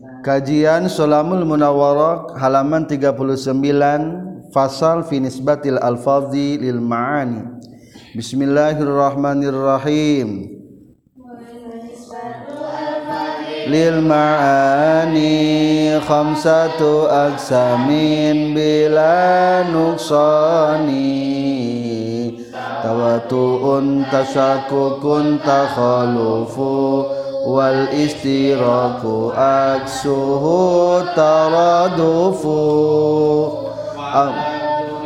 Kajian Sulamul Munawwarah halaman 39 Fasal Finisbatil Al-Fadhi lil Ma'ani. Bismillahirrahmanirrahim. Lil Ma'ani khamsatu aksamin bila nuksani Tawatu'un tasyakukun takhalufu wal istiraku aksuhu taradufu.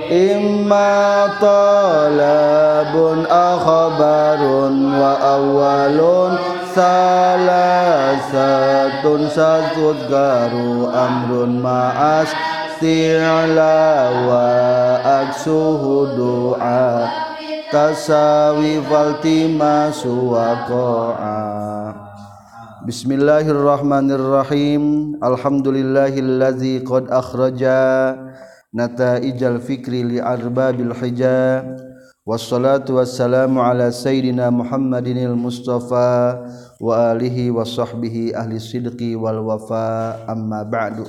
Imma talabun akhbarun wa awalun salasatun garu amrun ma'as ti'la wa aksuhu du'a. Tasawi faltima suwaqa'a بسم الله الرحمن الرحيم الحمد لله الذي قد أخرج نتائج الفكر لأرباب الحجا والصلاة والسلام على سيدنا محمد المصطفى وآله وصحبه أهل الصدق والوفاء أما بعد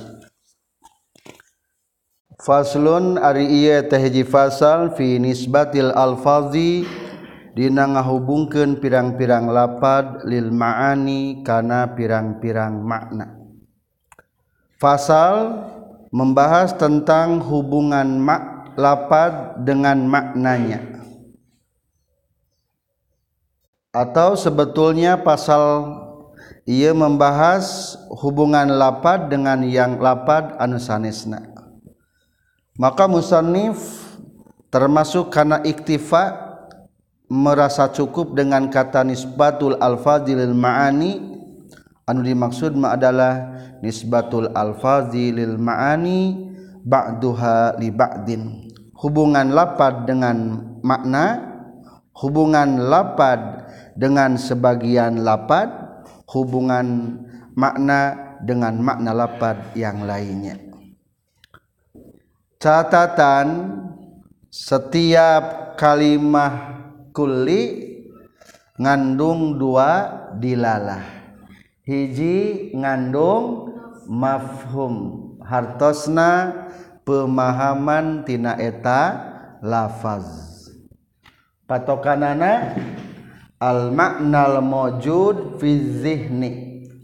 فصل أرئية تهجي فصل في نسبة الألفاظ Dina ngahubungkeun pirang-pirang lapad lil ma'ani kana pirang-pirang makna. Fasal membahas tentang hubungan mak lapad dengan maknanya. Atau sebetulnya pasal ia membahas hubungan lapad dengan yang lapad anu sanesna. Maka musannif termasuk karena iktifa merasa cukup dengan kata nisbatul al-fadhilil ma'ani. Anu dimaksud ma adalah nisbatul al-fadhilil ma'ani ba'duha li ba'din. Hubungan lapad dengan makna hubungan lapad dengan sebagian lapad hubungan makna dengan makna lapad yang lainnya. Catatan setiap kalimah kulli ngandung dua dilalah. Hiji ngandung mafhum. Hartosna pemahaman tina eta lafaz. Patokanana al maknal mawjud fi zihni.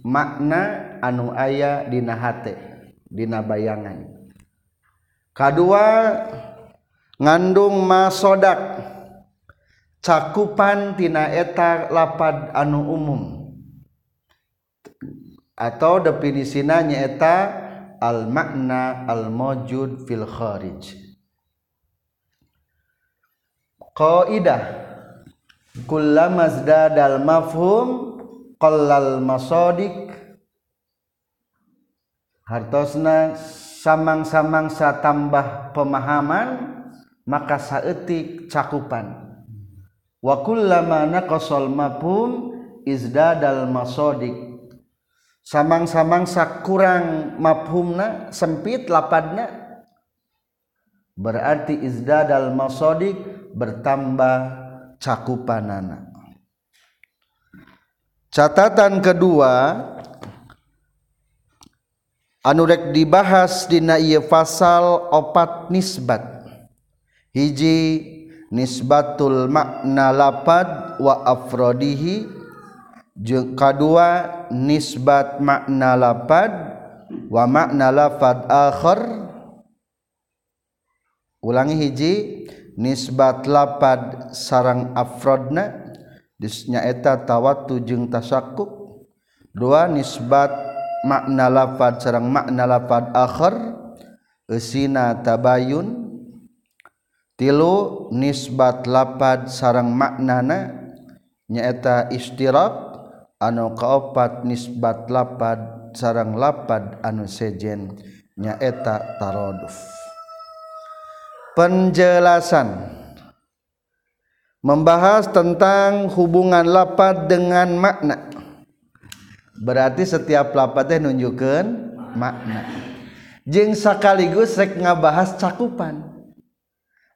Makna anu aya dina hate dina bayangan. Kadua ngandung masodak cakupan tina eta lapad anu umum. Atau definisina nyaeta al makna al mawjud fil kharij. Qaidah. Kullama zdadal mafhum qallal masadik hartosna samang-samang tambah pemahaman maka saeutik cakupan wakullama naqasal mafhum izdadal masodik samang-samang sakurang mafhumna sempit lapadna berarti izdadal masodik bertambah cakupanana. Catatan kedua anurek dibahas dina ieu pasal opat nisbat. Hiji nisbatul makna lapad wa afrodihi jeung kadua nisbat makna lapad wa makna lafad akhir ulangi hiji nisbat lapad sarang afrodna disnyaeta tawatu jeung tasakuk dua nisbat makna lafad sarang makna lafad akhir esina tabayun. tilu nisbat lapad sarang maknana nyaeta istirahat anu kaopat nisbat lapad sarang lapad anu sejen nyaeta taroduf. Penjelasan. Membahas tentang hubungan lapad dengan makna. Berarti setiap lapad teh nunjukkan makna. Jeung sekaligus rek ngabahas cakupan.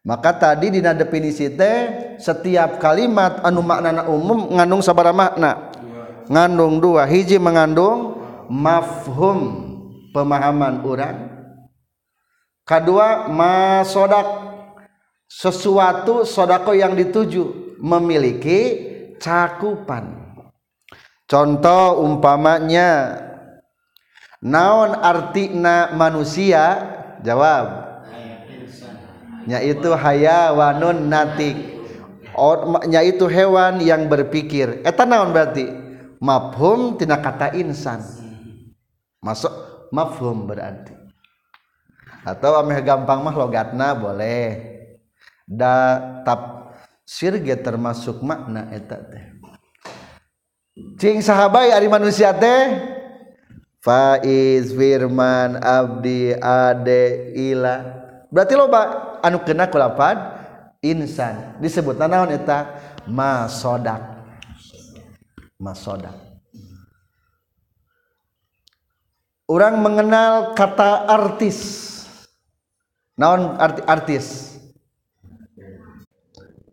Maka tadi dina definisi teh setiap kalimat anu maknana umum ngandung sabara makna. Ngandung dua hiji mengandung mafhum pemahaman orang kedua masodak sesuatu sodako yang dituju memiliki cakupan. Contoh umpamanya naon artina manusia? Jawab nya itu hayawanun natik. Nya itu hewan yang berpikir. Eta naon berarti? Mafhum tina kata insan. Masuk mafhum berarti. Atau ameh gampang mah logatna boleh. Da tafsir ge termasuk makna eta teh. Cing sahabai ari manusia teh? Faiz firman abdi ade ila. Berarti loba anu kena ku lapad? Insan. Disebut naon eta? Masodak. Masodak. Orang mengenal kata artis. Naon arti artis?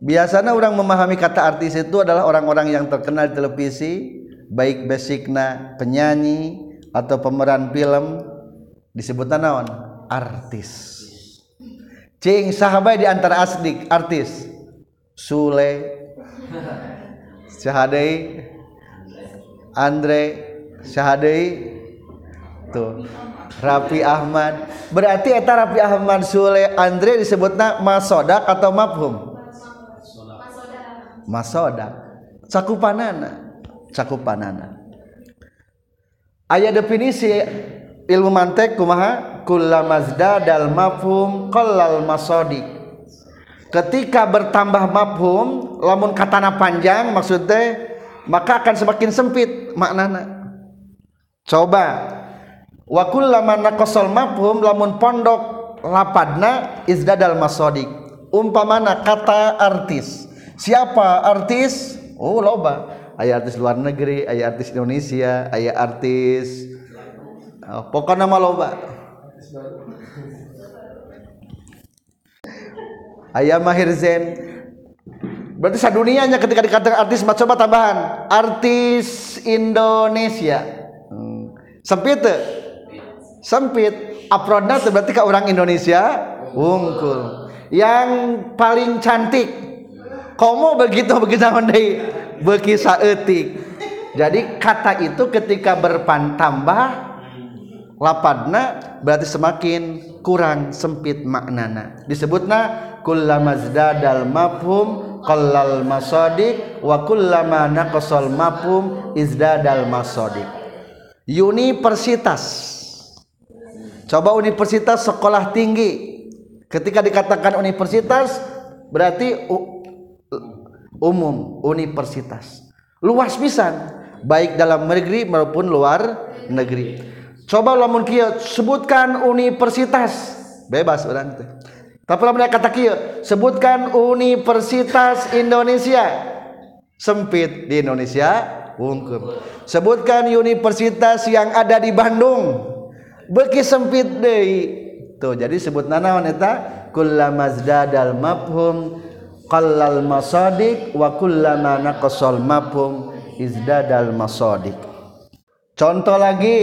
Biasanya orang memahami kata artis itu adalah orang-orang yang terkenal di televisi baik basicna penyanyi atau pemeran film. Disebut naon? Artis cing sahabat di antara asdik artis. Sule. Syahadei. Andre. Syahadei. Tuh. Raffi Ahmad. Berarti eta Raffi Ahmad Sule Andre disebutna masodak atau mafhum? Masodak. Cakupanana. Cakupanana. Ayat definisi ilmu mantek kumaha? Kullamazda dal mafhum qallal masodi. Ketika bertambah mafhum lamun katana panjang maksudnya maka akan semakin sempit maknana. Coba wa kullama naqasal mafhum lamun pondok lapadna izdadal masodik umpamana kata artis. Siapa artis? Oh loba. Aya artis luar negeri aya artis Indonesia aya artis oh, pokoknya nama loba aya Mahir Zen. Berarti sadunianya ketika dikatakan artis coba tambahan. Artis Indonesia. Hmm. sempit tuh sempit. Aprodna berarti ke orang Indonesia? Wungkul. Yang paling cantik. Komo begitu begitu deui? Beuki saeutik. Jadi kata itu ketika berpantambah lapadna berarti semakin kurang sempit maknana. Disebutna kullama zdadal mafhum qallal masadik wa kullama naqasal mafhum izdadal masadik universitas. Coba universitas sekolah tinggi. Ketika dikatakan universitas berarti umum universitas. Luas pisan baik dalam negeri maupun luar negeri coba lamun kieu sebutkan universitas. Bebas orang teh. Tapi lamun kata kieu sebutkan Universitas Indonesia. Sempit di Indonesia wungkum sebutkan universitas yang ada di Bandung. Beki sempit deui. Tuh jadi sebut nanaon eta kullamazdadal mafhum qallal masadik wa kullama naqasal mafhum izdadal masadik contoh lagi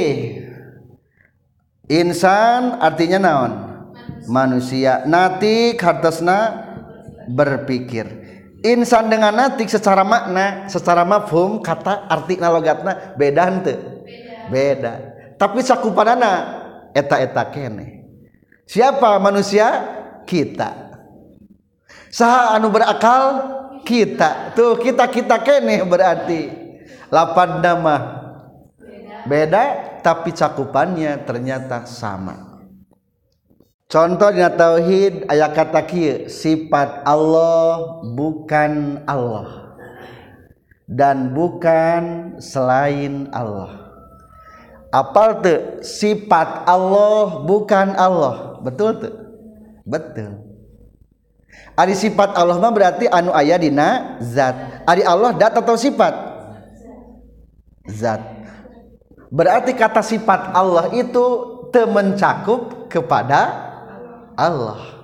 insan artinya naon? Manusia. Natik hartasna berpikir. Insan dengan natik secara makna secara mafhum kata arti logatna beda henteu. Beda. Tapi sakupanana eta-eta kene. Siapa manusia? Kita. Saha anu berakal? Kita. Tuh kita kita kene berarti. Lapan nama. Beda tapi cakupannya ternyata sama. Contoh di tauhid ayat kata kieu sifat Allah bukan Allah. Dan bukan selain Allah. Apal tuh sifat Allah bukan Allah. Betul tuh betul. Ari sifat Allah mah berarti anu aya dina zat. Ari Allah dat atau sifat? Zat. Berarti kata sifat Allah itu temencakup kepada Allah.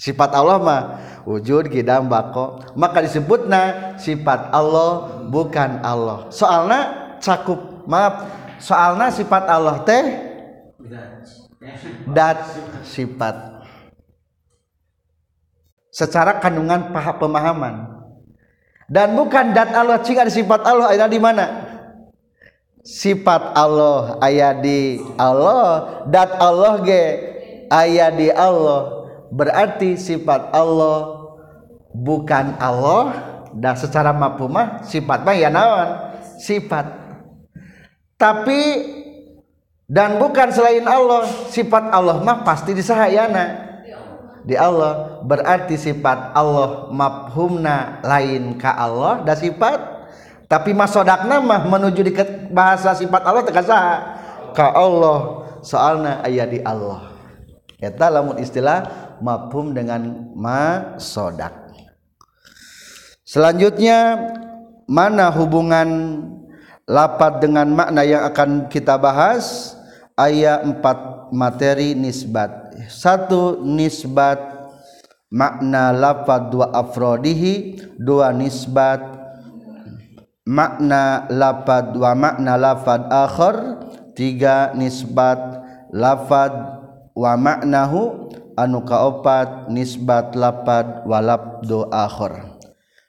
Sifat Allah mah wujud gidam bako. Maka disebutna sifat Allah bukan Allah. Soalnya cakup maaf soalnya sifat Allah teh dat sifat secara kandungan pemahaman dan bukan dat Allah jika sifat Allah ada di mana sifat Allah ayat di Allah dat Allah ge ayat di Allah. Berarti sifat Allah bukan Allah. Dan secara mafhumah sifat mah ya naon? Sifat. Tapi dan bukan selain Allah sifat Allah mah pasti disahayana di Allah. Berarti sifat Allah mafhumna lain ka Allah. Dan sifat tapi masodakna mah menuju di bahasa sifat Allah tegasa ka Allah soalna ayat di Allah eta lamun istilah mafhum dengan masodak Selanjutnya mana hubungan lapat dengan makna yang akan kita bahas? Ayat 4 materi nisbat. Satu nisbat makna lafad dua afrodihi, dua nisbat makna lafad dua makna lafad akhir, tiga nisbat lafad wa maknahu anu kaopat nisbat lapad walabdo akhir.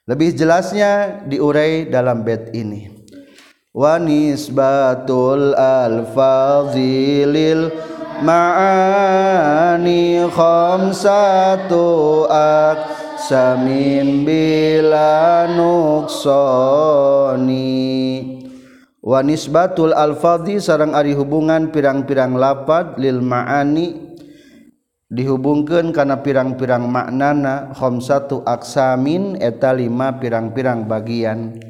Lebih jelasnya diurai dalam bait ini. Wa nisbatul alfazilil ma'ani khamsatu samim bila nuksoni. Wa nisbatul alfadhi sarang ari hubungan pirang-pirang lapad lil ma'ani. Dihubungkan karena pirang-pirang maknana satu aksamin eta lima pirang-pirang bagian.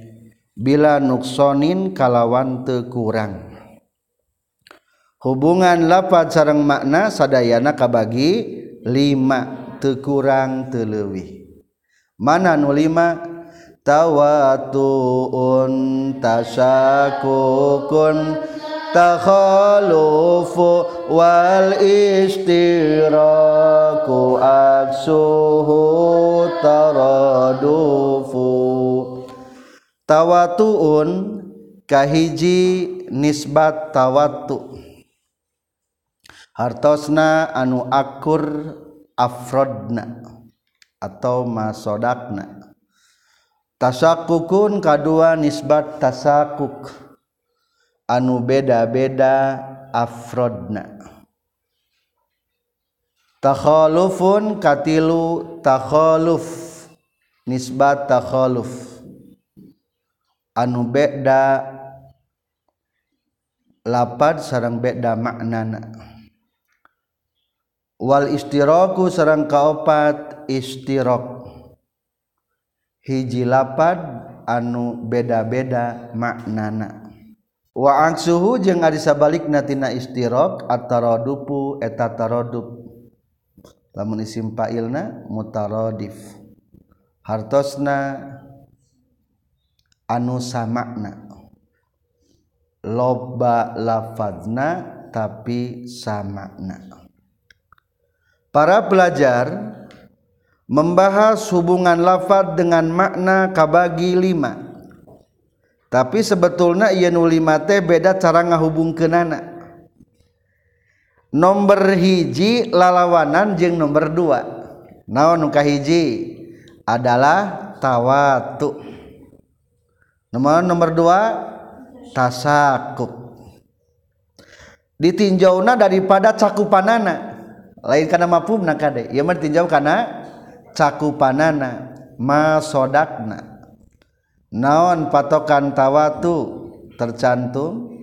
Bila nuksonin kalawan tekurang hubungan lapad sarang makna sadayana kabagi lima tekurang telewih mana nulima tawatuun tasakukun takhalufu wal istiraku aksuhu taradufu. Tawatuun kahiji nisbat tawatu. Hartosna anu akur afrodna. atau masodakna. Tasakukun kadua nisbat tasakuk anu beda-beda afrodna. Takhalufun katilu takhaluf. Nisbat takhaluf. Anu beda lapad sarang beda maknana. wal istiroku sarang kaopat istirok. Hiji lapad anu beda-beda maknana. Waang suhu jeung adisabalik natina istirok atarodupu etatarodup lamun isim fa'ilna mutarodif. Hartosna anu samakna. Loba lafadzna tapi samakna. para pelajar membahas hubungan lafad dengan makna kabagi lima. Tapi sebetulnya ia nulima teh beda cara ngahubung ke nana nomor hiji lalawanan jeng nomor dua. Naon nuka hiji? Adalah tawatu. Nomor nomor dua tasakuk ditinjauna daripada cakupanana. Lain karena mafhum kade. Ia mah karena cakupanana masodakna. Naon patokan tawatu? Tercantum.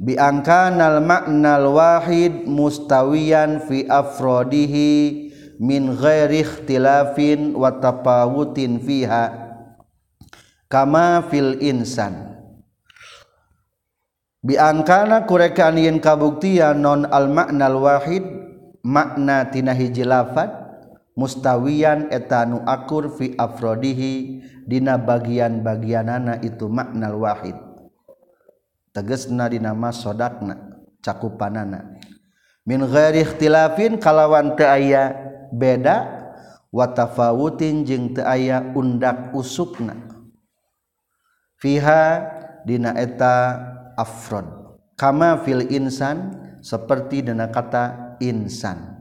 Biangkanal maknal wahid mustawiyan fi afrodihi min ghairi ikhtilafin wa tafawutin fiha. Kama fil insan. Biangkana kurekan yen kabuktian non al maknal wahid maknatina hiji lafat mustawiyan etanu akur fi afrodihi dina bagian-bagianana itu makna wahid. Tegesna dinama sodakna cakupanana. Min ghairi ikhtilafin kalawan teu aya beda wa tafawutin jeung teu aya undak usukna fiha dina eta afrod. Kama fil insan seperti dina kata insan.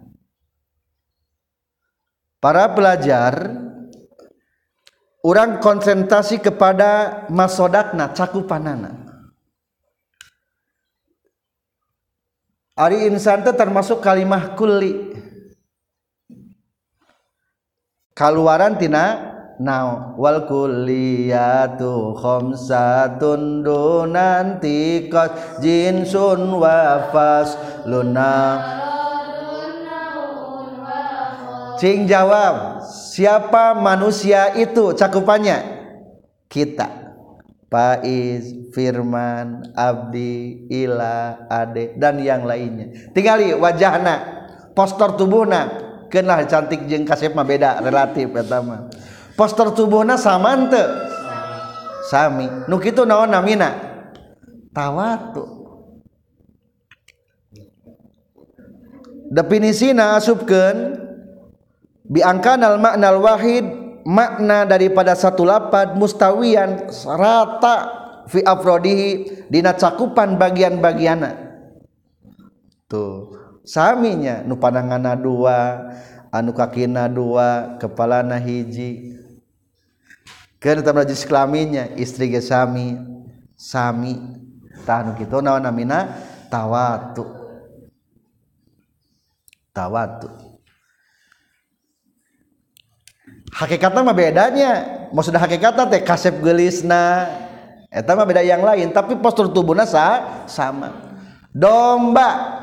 Para pelajar orang konsentrasi kepada masodakna cakupanana. Ari insan itu termasuk kalimah kuli kaluaran tina nau wal kulliyatu khamsatun dunanti qad jinsun wa fasluna Cing jawab siapa manusia itu cakupannya kita Faiz, Firman, Abdi, Ila, Ade dan yang lainnya. Tinggali wajahna, poster tubuhna, kenlah cantik jeung kasep mah beda relatif pertama. Poster tubuhna sama ente? Sami. Nu kitu naon namina? Tawatu. Definisina asupkeun bi angkanal maknal wahid makna daripada satu lapad mustawian rata fi afrodihi dina cakupan bagian-bagiana tuh saminya nu pandanganna dua anu kakina dua kepalana hiji. Keun tambah jenis kelaminnya istri ge sami sami. Tah nu kitu naon namina? Tawatu. Tawatu hakikatnya mah bedanya. Mau sudah hakikatnya teh kasep gelisna eta mah beda yang lain tapi postur tubuhnya sa sama. Domba.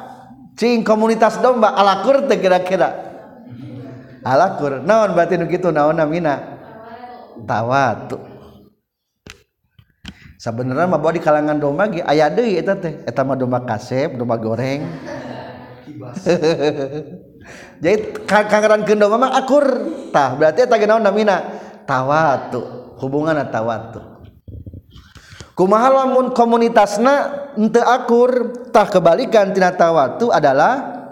Cing komunitas domba. Alakur teh kira-kira. Alakur. Naon batin gitu naon namina tawatu. Sebenarnya mah bahwa di kalangan domba ge aya deui eta teh. Eta mah domba kasep domba goreng. Jadi kangeran ke domba mah akur. Tah berarti eta naon namina? Tawatu. Hubungan tawatu. Kumaha lamun komunitasna ente akur tah kebalikan tina tawatu adalah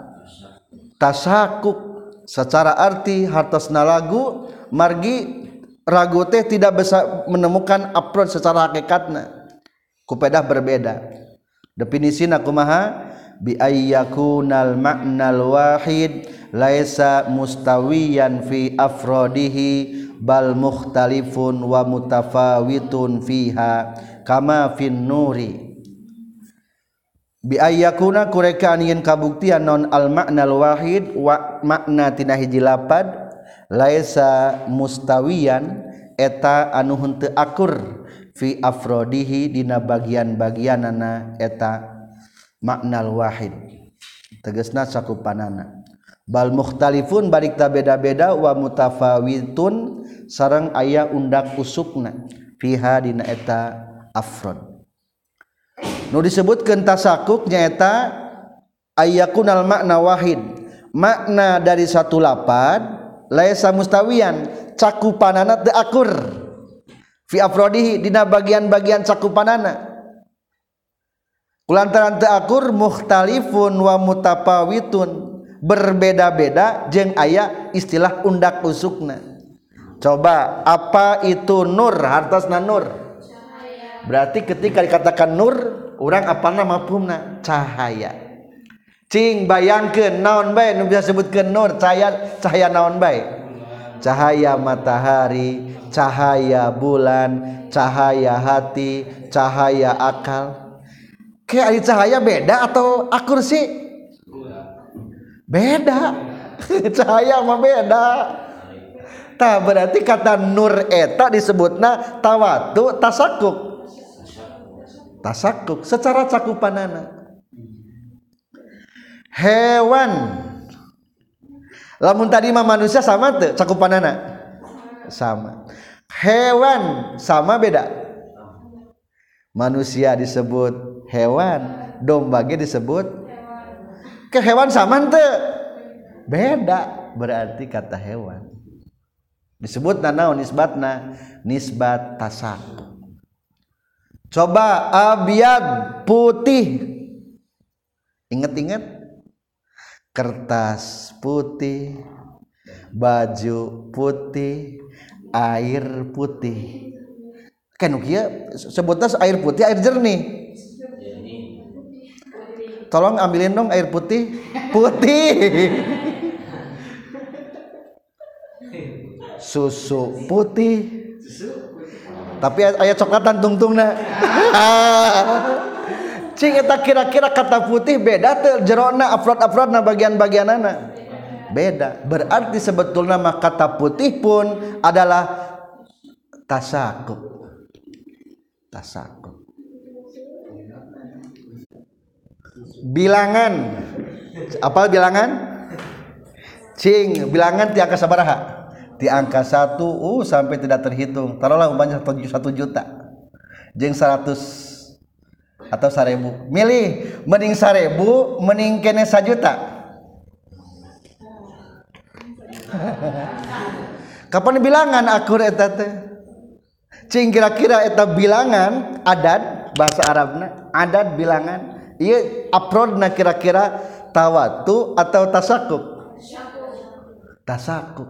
tasakuk secara arti hartosna lagu margi ragu teh tidak bisa menemukan approach secara hakikatna. Kupedah berbeda. Definisina kumaha biayyakunal maknal wahid laisa mustawiyan fi afrodihi bal mukhtalifun wa mutafawitun fiha kama fin nuri. Biayyakuna kureka anian kabuktian non al maknal wahid wa makna tina hiji lapad laisa mustawiyan eta anu henteu akur fi afrodihi dina bagian-bagianana eta maknal Wahid. Tegesna sakupanana. Bal mukhtalifun balik ta beda-beda wa mutafawitun sarang ayah undak usukna. Fiha dina eta afrod. Nu disebutkeun tasakuk nyaeta ayyakunal makna wahid. Makna dari satu lapad laisa mustawiyan cakupanana teu akur. Fi afrodihi dina bagian-bagian cakupanana. kulantaran teu akur mukhtalifun wa mutapawitun. Berbeda-beda jeung aya istilah undak usukna. Coba apa itu nur? Hartasna nur. Berarti ketika dikatakan nur orang apa nama pumna cahaya. Cing bayangkan naon bae? Nu bisa sebutkeun nur. Cahaya cahaya naon bae? Cahaya matahari cahaya bulan cahaya hati cahaya akal. Kayak cahaya beda atau akur sih? Beda. Cahaya mah beda. Tak berarti kata nur eta disebutna tawatu tasakuk. Tasakuk secara cakupanana. Hewan. Lamun tadi mah manusia sama tuh cakupanana? Sama. Hewan sama beda? Manusia disebut hewan. Domba disebut ke hewan sama ente beda. Berarti kata hewan disebut nanaon nisbatna nisbat tasak coba abiad putih. Inget-inget kertas putih baju putih air putih. Kan sebutnya air putih air jernih tolong ambilin dong air putih. Putih. Susu putih. Tapi ayat coklatan tungtung nah cing eta kira-kira kata putih beda tuh jerona afrod-afrod na bagian-bagian anak beda. Berarti sebetulnya kata putih pun adalah tasakuk tasakuk bilangan. Apa bilangan? Cing bilangan ti angka sabaraha di angka satu uh sampai tidak terhitung. Taruhlah umpamanya satu juta. Jeng seratus atau seribu milih. Mending seribu mending kene sajuta. Kapan bilangan akur eta teh? Cing kira-kira eta bilangan adat bahasa Arabna adat bilangan iya aprodna kira-kira tawatu atau tasakuk tasakuk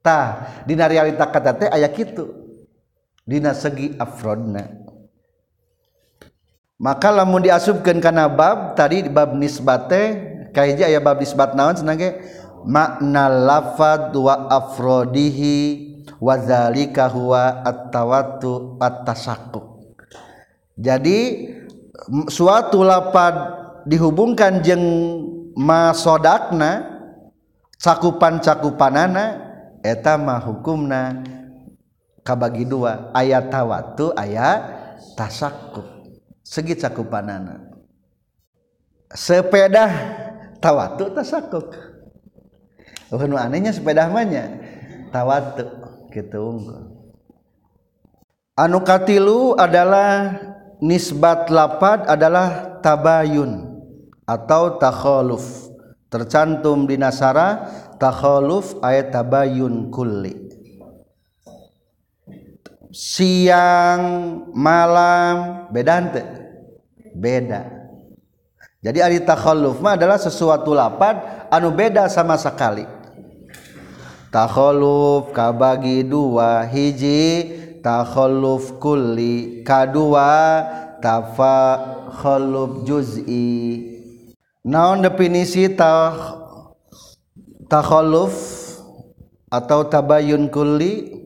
tah dina realita kata teh aya kitu. Dina segi afrodna maka lamun diasubkan karena bab tadi bab nisbate kayak aya bab nisbat naon senangnya? Makna lafad wa afrodihi wa zalika huwa at-tawattu at-tasakkuk jadi suatu lapad dihubungkan jeng masodakna cakupan-cakupanana eta mah hukumna. Kabagi dua ayat tawatu ayat tasakup segi cakupanana. Sepeda tawatu tasakup Oh, nu anehnya sepeda mahnya tawatu gitu unggul. Anu katilu adalah nisbat lapad adalah tabayun atau takholuf tercantum di nasara takholuf ayat tabayun kulli. Siang malam bedante beda. Jadi ari takhalluf mah adalah sesuatu lapad anu beda sama sekali. Takhalluf kabagi dua hiji takhalluf kulli kadua tafakhalluf juz'i. Naon definisi ta takhalluf atau tabayun kulli?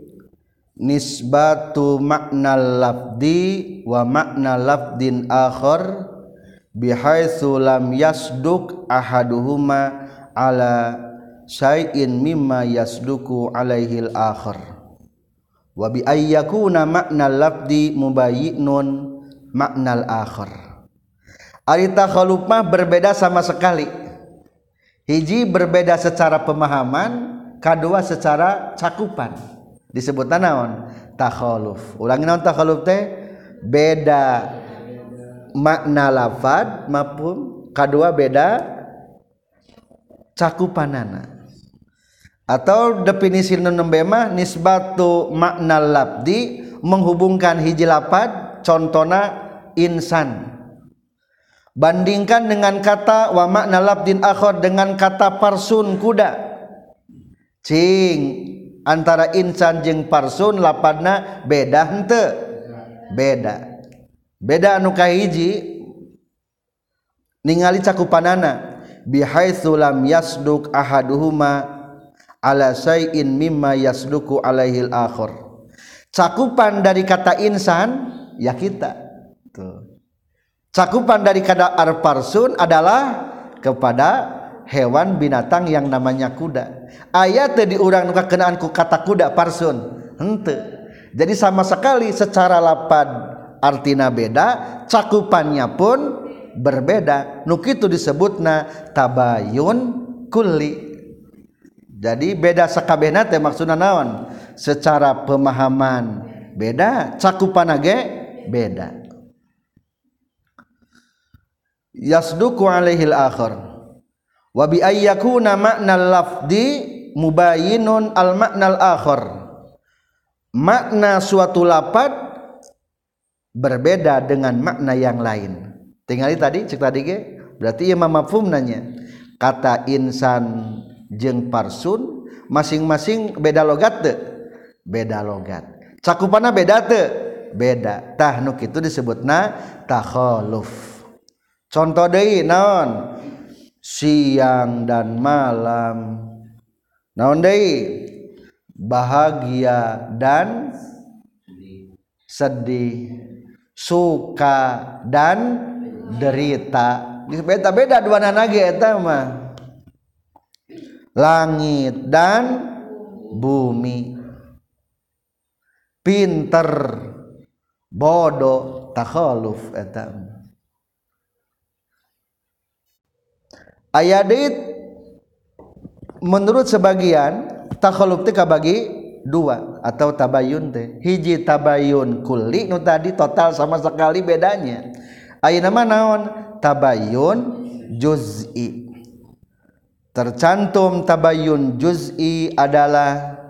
Nisbatu makna lafdi wa makna lafdin akhar bihaitsu lam yasduk ahaduhuma ala syai'in mimma yasduku alaihi al-akhar wa bi ayyakuna makna lafdi mubayyinun makna al-akhar Ari takhaluf mah berbeda sama sekali. Hiji berbeda secara pemahaman, kedua secara cakupan. Disebut naon? Takhaluf. Ulangi naon takhaluf teh? Beda makna lafad maupun kedua beda cakupanana atau definisi nombe mah nisbatu makna labdi menghubungkan hiji lapad contohna insan. Bandingkan dengan kata wa makna labdin akhir dengan kata parsun kuda cing antara insan jeng parsun lapadna beda hente beda. Beda anu kahiji ningali cakupanana. Bihaitsu lam yasduk ahaduhuma ala syai'in mimma yasduku alaihil akhir. Cakupan dari kata insan ya kita. Tuh. Cakupan dari kata arparsun adalah kepada hewan binatang yang namanya kuda. Ayat diurang nuka kenaanku kata kuda parsun. Hente jadi sama sekali secara lapad artina beda cakupannya pun berbeda. Nuk itu disebutna tabayun kulli jadi beda sakabehna teh maksudna naon? Secara pemahaman beda cakupan age beda. Yasduku alaihil akhar. Wa bi ayyakuna ma'nal lafdi mubayyinun al maknal akhar. Makna suatu lapad berbeda dengan makna yang lain. Tinggali tadi cek tadi ge? Berarti ieu mafhum nanya. Kata insan jeng parsun masing-masing beda logat te. beda logat. Cakupana beda te beda. Tahnuk itu disebut na takholuf contoh deh naon? Siang dan malam. Naon deh bahagia dan sedih. Suka dan derita. Beda-beda dua nana ge eta mah. Langit dan bumi. Pinter bodoh takhaluf eta aya menurut sebagian takhaluf teh kabagi dua atau tabayun teh. Hiji tabayun kulli nu tadi total sama sekali bedanya. Aya nama naon? Tabayun juz'i tercantum tabayun juz'i adalah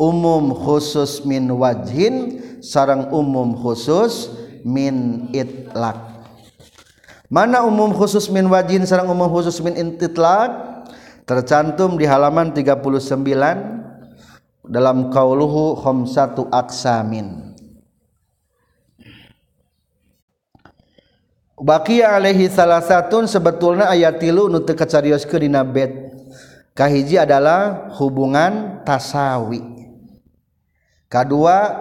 umum khusus min wajhin sarang umum khusus min itlak mana umum khusus min wajhin sarang umum khusus min itlak tercantum di halaman 39 dalam kauluhu khamsatu aksamin Baki Alaihi salah satu sebetulnya ayat tilu nutu kecarios ke dina bed. Kahiji adalah hubungan tasawi. Kedua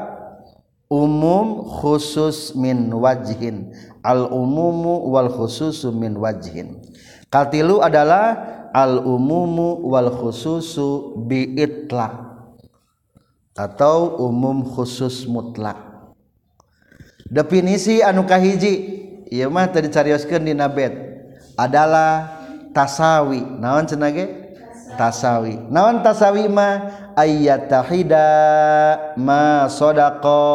umum khusus min wajhin. Al umumu wal khususu min wajhin. Katilu adalah al umumu wal khususu bi itlaq atau umum khusus mutlak. Definisi anu kahiji ieu mah tadi carioskeun dina bed adalah tasawi. Naon cenah ge? Tasawi. Naon tasawi mah? Ayyatahida ma sadaqa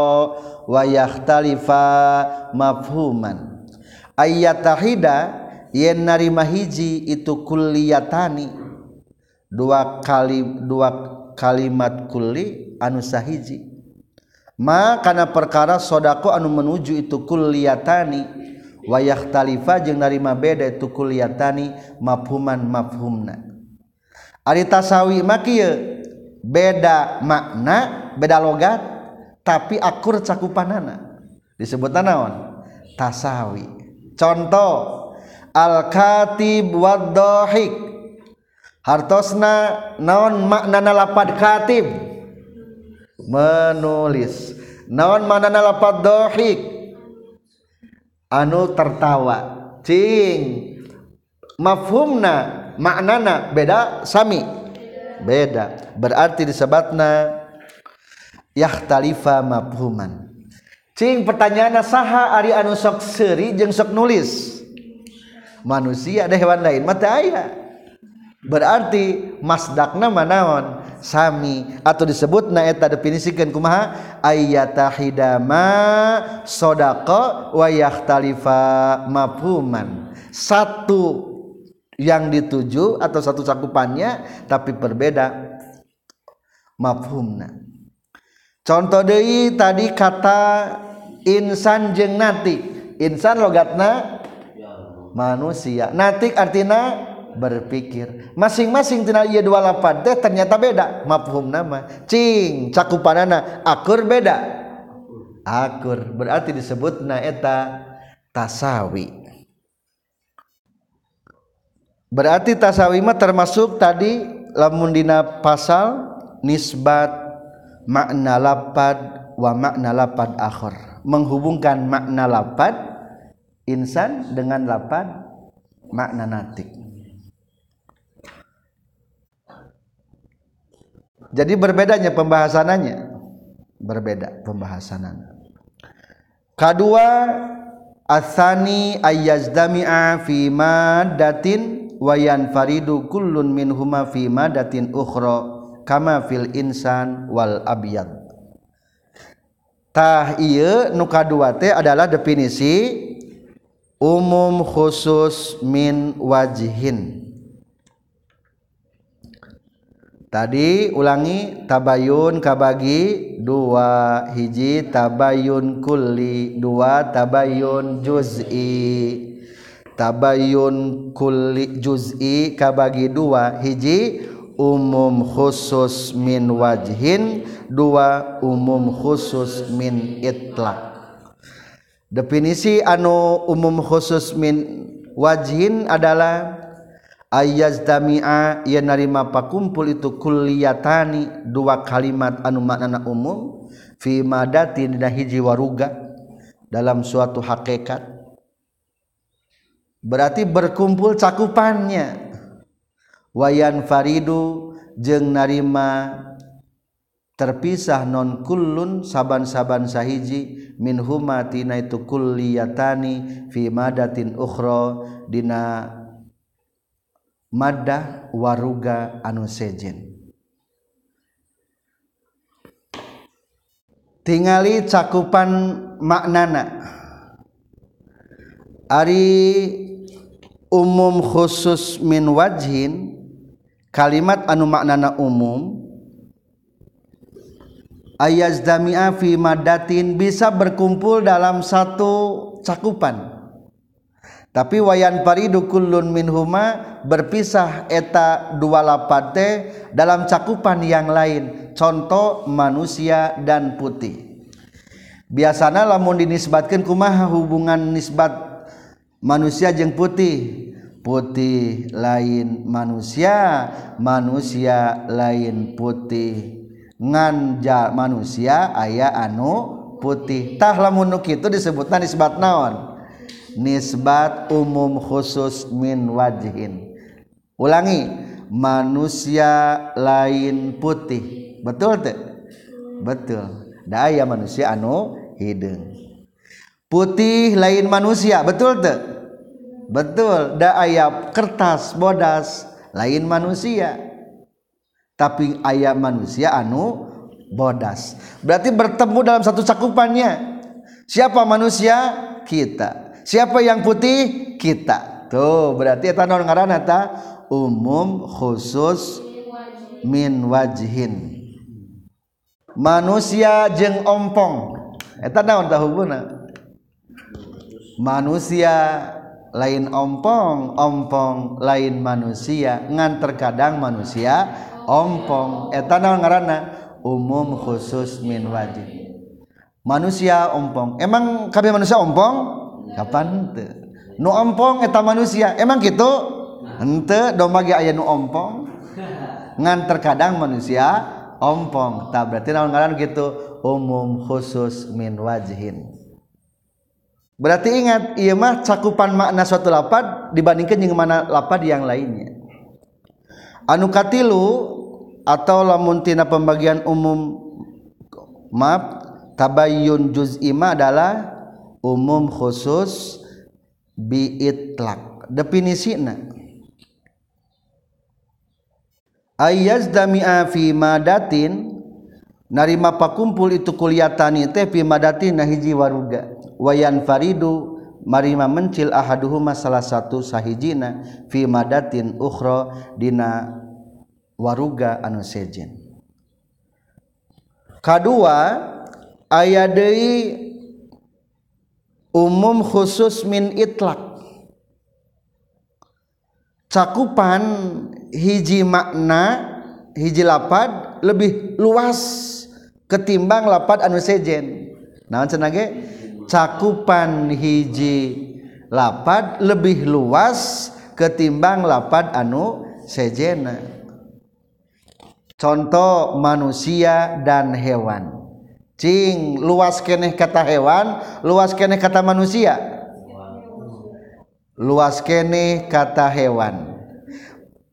wa yakhtalifa mafhuman. Ayyatahida yen narima hiji itu kulliyatani. Dua kali dua kalimat kulli anu sahiji. Ma kana perkara sodako anu menuju itu kulliyatani. Wa yahtalifa jeung narima beda itu kulliyatani mafhuman mafhumna. Ari tasawi mah beda makna beda logat tapi akur cakupanana. Disebut naon? Tasawi. Contoh al-katib wad-dhahik hartosna naon maknana lapad katib menulis. Naon maknana lapad dhahik anu tertawa. Cing. Mafhumna maknana beda sami. Beda. Berarti disebutna yahtalifa mafhuman. Cing pertanyaan saha ari anu sok seri jeung sok nulis? Manusia ada hewan lain mata aya. Berarti masdakna manaon. Sami. Atau disebutna eta definisikeun kumaha? Ayyatahidama sadaqa wa yahtalifa mafhuman. Satu yang dituju atau satu cakupannya tapi berbeda. Mafhumna. Contoh deui tadi kata insan jeng natik. Insan logatna? Manusia. Natik artinya berpikir. Masing-masing tina ieu dua lapad teh ternyata beda. Mafhum nama. Cing cakupanana akur beda. Akur berarti disebutna eta tasawi. Berarti tasawimah termasuk tadi lamundina pasal nisbat makna lapad wa makna lapad akhir. Menghubungkan makna lapad insan dengan lapad makna natik jadi berbedanya pembahasannya berbeda pembahasannya kedua asani ayyazdami'a fi maddatin wayan faridu kullun min huma fi madatin ukhra kama fil insan wal abyad. Tah ieu nu kadua teh adalah definisi umum khusus min wajhin tadi ulangi tabayun kabagi dua hiji tabayun kulli dua tabayun juz'i. Tabayun kulli juz'i kabagi dua hiji umum khusus min wajhin dua umum khusus min itlaq. Definisi anu umum khusus min wajhin adalah ayaz damia ia narima pakumpul itu kulliyatani dua kalimat anu maknana umum fi madatin dina hiji waruga dalam suatu hakikat. Berarti berkumpul cakupannya. Wayan faridu jeung narima terpisah non kullun saban-saban sahiji min huma tina itu kulliyatani fi madatin ukhra dina Madah waruga anu sejen. Tingali cakupan maknana. Ari umum khusus min wajhin kalimat anu maknana umum ayazdami'a fi madatin bisa berkumpul dalam satu cakupan. Tapi wayan paridu kullun minhuma berpisah eta dua lapate dalam cakupan yang lain contoh manusia dan putih. Biasanya lamun dinisbatkan kumaha hubungan nisbat manusia jeng putih? Putih lain manusia manusia lain putih. Nganja manusia aya anu putih. Lamun itu disebutkan nisbat naon nisbat umum khusus min wajhin. Ulangi manusia lain putih. Betul teh betul. Daya manusia anu hidung. Putih lain manusia betul teh betul. Daya kertas bodas lain manusia. Tapi ayat manusia anu bodas. Berarti bertemu dalam satu cakupannya. Siapa manusia? Kita siapa yang putih? Kita. Tuh berarti eta naon ngaranna ta umum khusus min wajhin. Manusia jeng ompong. Eta naon hubungna manusia lain ompong ompong lain manusia. Ngan terkadang manusia ompong. Etanal ngaranna? Umum khusus min wajib manusia ompong. Emang kabeh manusia ompong kapan? Ente nu ompong eta manusia. Emang gitu? Ente domba ge aya nu ompong. Ngan terkadang manusia ompong. Tak berarti naon ngaran gitu? Umum khusus min wajhin. Berarti ingat iya mah cakupan makna suatu lapad dibandingkan dengan mana lapad yang lainnya. Anu katilu atau lamun tina pembagian umum maaf tabayyun juz'ima adalah umum khusus biitlak definisi na ayaz dami'a fi madatin narima pakumpul itu kuliatani teh fi madatin na hiji waruga. Wayan faridu marima mencil ahaduhuma salah satu sahijina fi madatin ukhra dina waruga anu sejen kadua aya deui umum khusus min itlak. Cakupan hiji makna hiji lapad lebih luas ketimbang lapad anu sejen. Naon cenah cakupan hiji lapad lebih luas ketimbang lapad anu sejena. Contoh manusia dan hewan Cing luas keneh kata hewan, luas keneh kata manusia. Luas keneh kata hewan.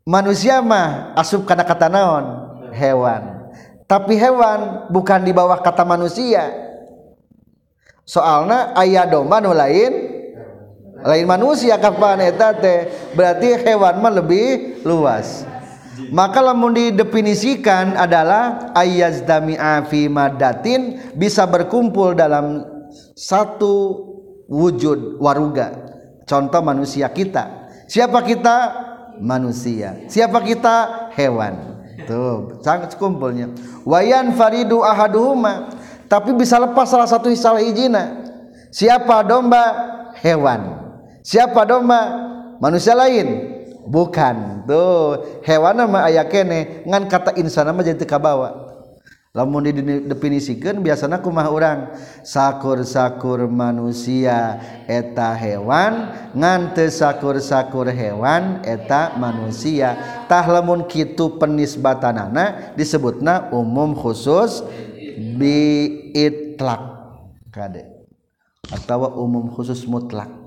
Manusia mah asup karena kata naon? Hewan. Tapi hewan bukan di bawah kata manusia. Soalna ayah domba nu lain lain manusia kapan eta teh berarti hewan mah lebih luas maka lamun didefinisikan adalah ayazdami'a fi madatin bisa berkumpul dalam satu wujud waruga. Contoh manusia kita. Siapa kita? Manusia. Siapa kita? Hewan. Tuh sangat kumpulnya wayan faridu ahaduhuma. Tapi bisa lepas salah satu salah ijina siapa domba? Hewan. Siapa domba? Manusia lain bukan. Tuh hewan nama aya kene ngan kata insan nama jadi kabawa. Lamun didefinisikan biasanya kumah orang sakur-sakur manusia eta hewan. Ngante sakur-sakur hewan eta manusia. Tah lamun kitu penisbatanana disebutna umum khusus biitlak. Kade. Atau umum khusus mutlak.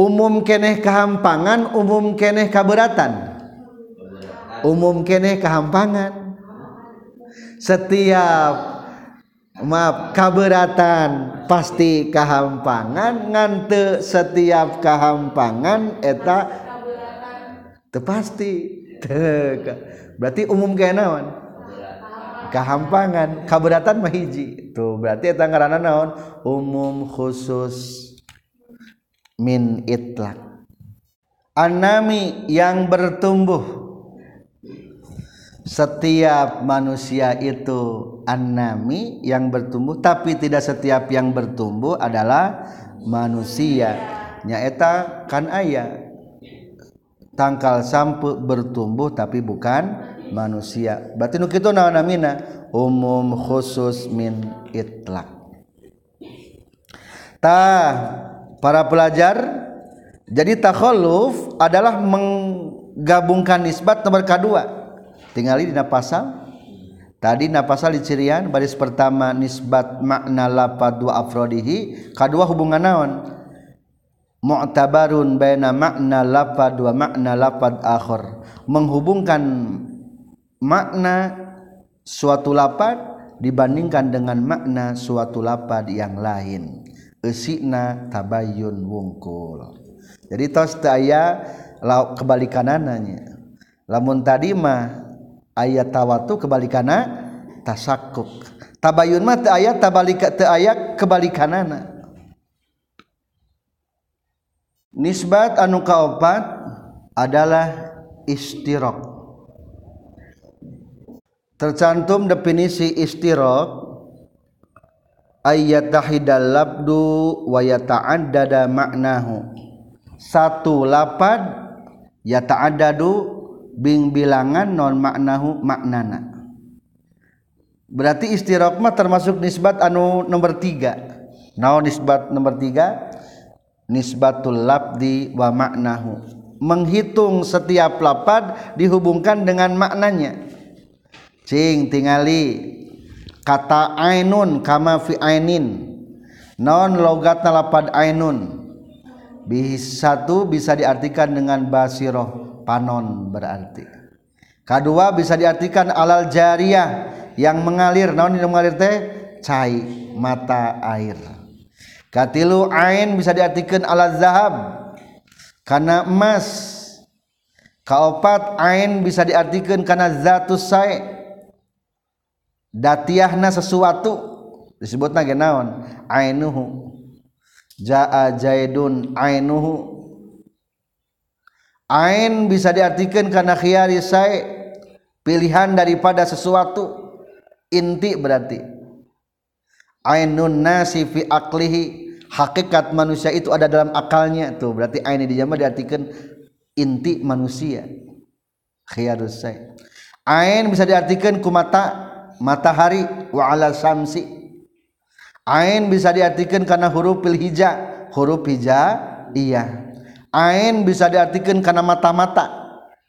umum keneh kehampangan umum keneh kaberatan umum keneh kehampangan. Setiap maaf kaberatan pasti kehampangan ngante setiap kehampangan eta teu pasti. Teu berarti umum kenaon kehampangan kaberatan mah hiji. Tuh berarti eta ngaranna naon? Umum khusus min itlak anami yang bertumbuh. Setiap manusia itu anami yang bertumbuh tapi tidak setiap yang bertumbuh adalah manusia. Nyaeta kan ayah tangkal sampu bertumbuh tapi bukan manusia. Berarti nu kitu naon namina? Umum khusus min itlak tah para pelajar jadi takhalluf adalah menggabungkan nisbat nomor kedua tinggali di pasal tadi na pasal di cirian baris pertama nisbat makna lapad dua afrodihi kedua hubungan naon? Mu'tabarun baina makna lapad dua makna lapad akhir. Menghubungkan makna suatu lapad dibandingkan dengan makna suatu lapad yang lain esikna tabayun wungkul. Jadi tos aya la kebalikanannya lamun tadi mah ayat tawatu kebalikana tasakuk tabayun mah ayat tabalik tabalika teu aya kebalikanana. Nisbat anu kaopat adalah istirok. Tercantum definisi istirok ayat tahidal labdu wa yata'addada maknahu satu lapad yata'addadu Bing bilangan non maknahu maknana. Berarti istirokmah termasuk nisbat anu nomor tiga. Naon nisbat nomor tiga? Nisbatul labdi wa maknahu menghitung setiap lapad dihubungkan dengan maknanya. Cing tingali kata ainun kama fi ainin. Non logatna lapad ainun. Satu bisa diartikan dengan basiroh panon berarti. Kedua bisa diartikan alal jariah yang mengalir. Naon yang mengalir teh cai mata air. Katilu ain bisa diartikan alal zahab karena emas. Kaopat ain bisa diartikan karena zatus sae datiahna sesuatu disebutna ge naon? Ainuhu. Jaa jaidun ainuhu. Ain bisa diartikan karena khiyari saya pilihan daripada sesuatu inti berarti. Ainun nasi fi aklihi hakikat manusia itu ada dalam akalnya. Tuh berarti ain di dijama diartikan inti manusia. Khiyarus saya ain bisa diartikan ku mata matahari wa ala Samsi Ain bisa diartikan karena huruf Hija. Huruf Hija iya. Ain bisa diartikan karena mata-mata.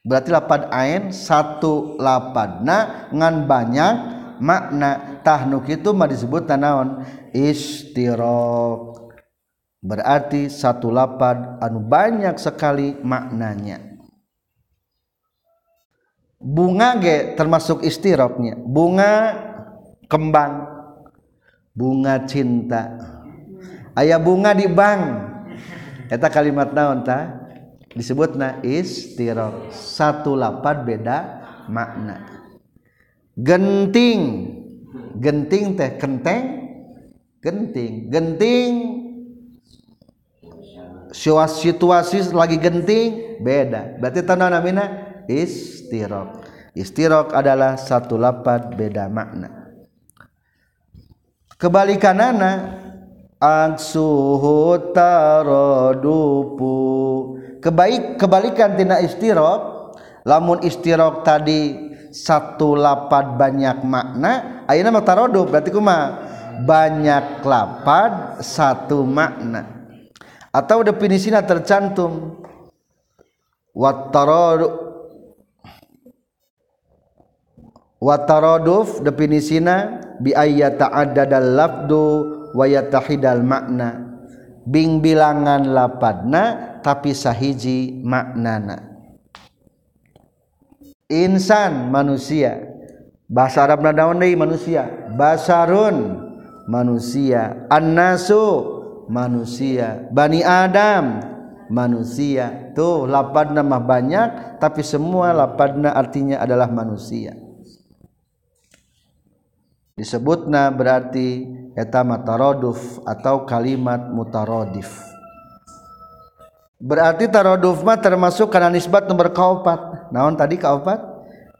Berarti lapad ain satu lapad. Nah ngan banyak makna. Tahnuk itu mah disebut tanaon istirok. Berarti satu lapad anu banyak sekali maknanya. Bunga ge termasuk istiroknya bunga kembang. Bunga cinta. Ayah bunga di bank. Eta kalimat naon ta? Disebutna istirok satu lapad beda makna. Genting. Genting teh kenteng. Genting. Genting. Situasi lagi genting beda. Berarti tanah namina istirok. Istirok adalah satu lapat beda makna. Kebalikanana aksuhu tarodupu. Kebaik kebalikan tina istirok lamun istirok tadi satu lapat banyak makna ayeuna mah tarodup berarti kumaha? Banyak lapat satu makna. Atau definisinya tercantum wat wataroduf definisina bi ayyata addadal lafdu wa yatahidal makna. Bing bilangan lapadna tapi sahiji maknana. Insan manusia. Bahasa Arab nadaon deui manusia. Basarun manusia. Annasu manusia. Bani adam manusia. Tuh lapadna mah banyak tapi semua lapadna artinya adalah manusia disebutna berarti eta mataroduf atau kalimat mutarodif. Berarti taroduf mah termasuk karena nisbat nomor kaopat naon tadi kaopat?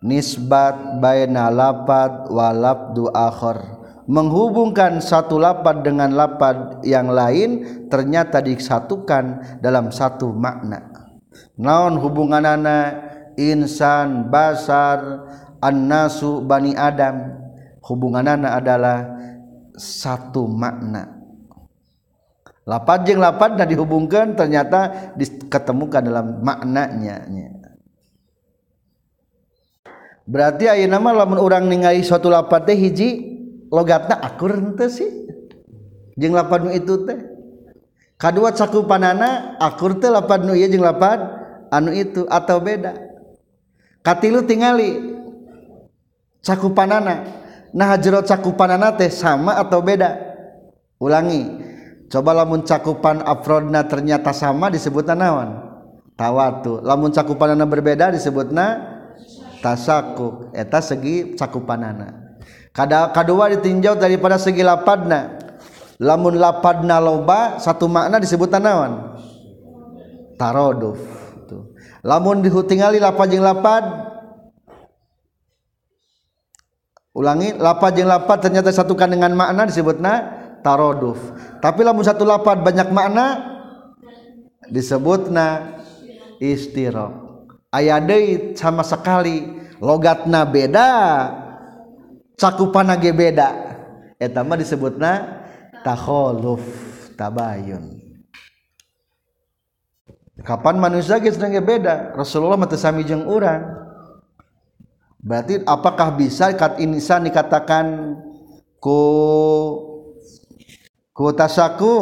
Nisbat baina lapad walabdu akhar. Menghubungkan satu lapad dengan lapad yang lain ternyata disatukan dalam satu makna. Naon hubunganana? Insan basar annasu bani adam hubunganana adalah satu makna. Lapat jeng lapat dan dihubungkan ternyata diketemukan dalam maknanya. Berarti ayo nama lamun orang ningali suatu lapat teh hiji logatna akur ente sih. Jeng lapat itu teh. Kadua cakupanana akur teh lapat nu iya jeng lapat anu itu atau beda. Katilu tingali cakupanana nah jero cakupan teh sama atau beda? Ulangi. Coba lamun cakupan afrodna ternyata sama disebut nawan tawatu. Lamun cakupanana berbeda disebutna tasakuk. Eta segi cakupanana kada kadua ditinjau daripada segi lapadna. Lamun lapadna loba satu makna disebut nawan taroduf. Lamun dihutingali lapad jeung lapad ulangi lapat jeng lapat ternyata satukan dengan makna disebutna taroduf tapi lamun satu lapat banyak makna disebutna istiro ayadei sama sekali logatna beda cakupana ge beda. Eta mah disebutna takholuf tabayun. Kapan manusia geus beda? Rasulullah mah sami jeung urang. Berarti apakah bisa kat insan dikatakan ku ku tasaku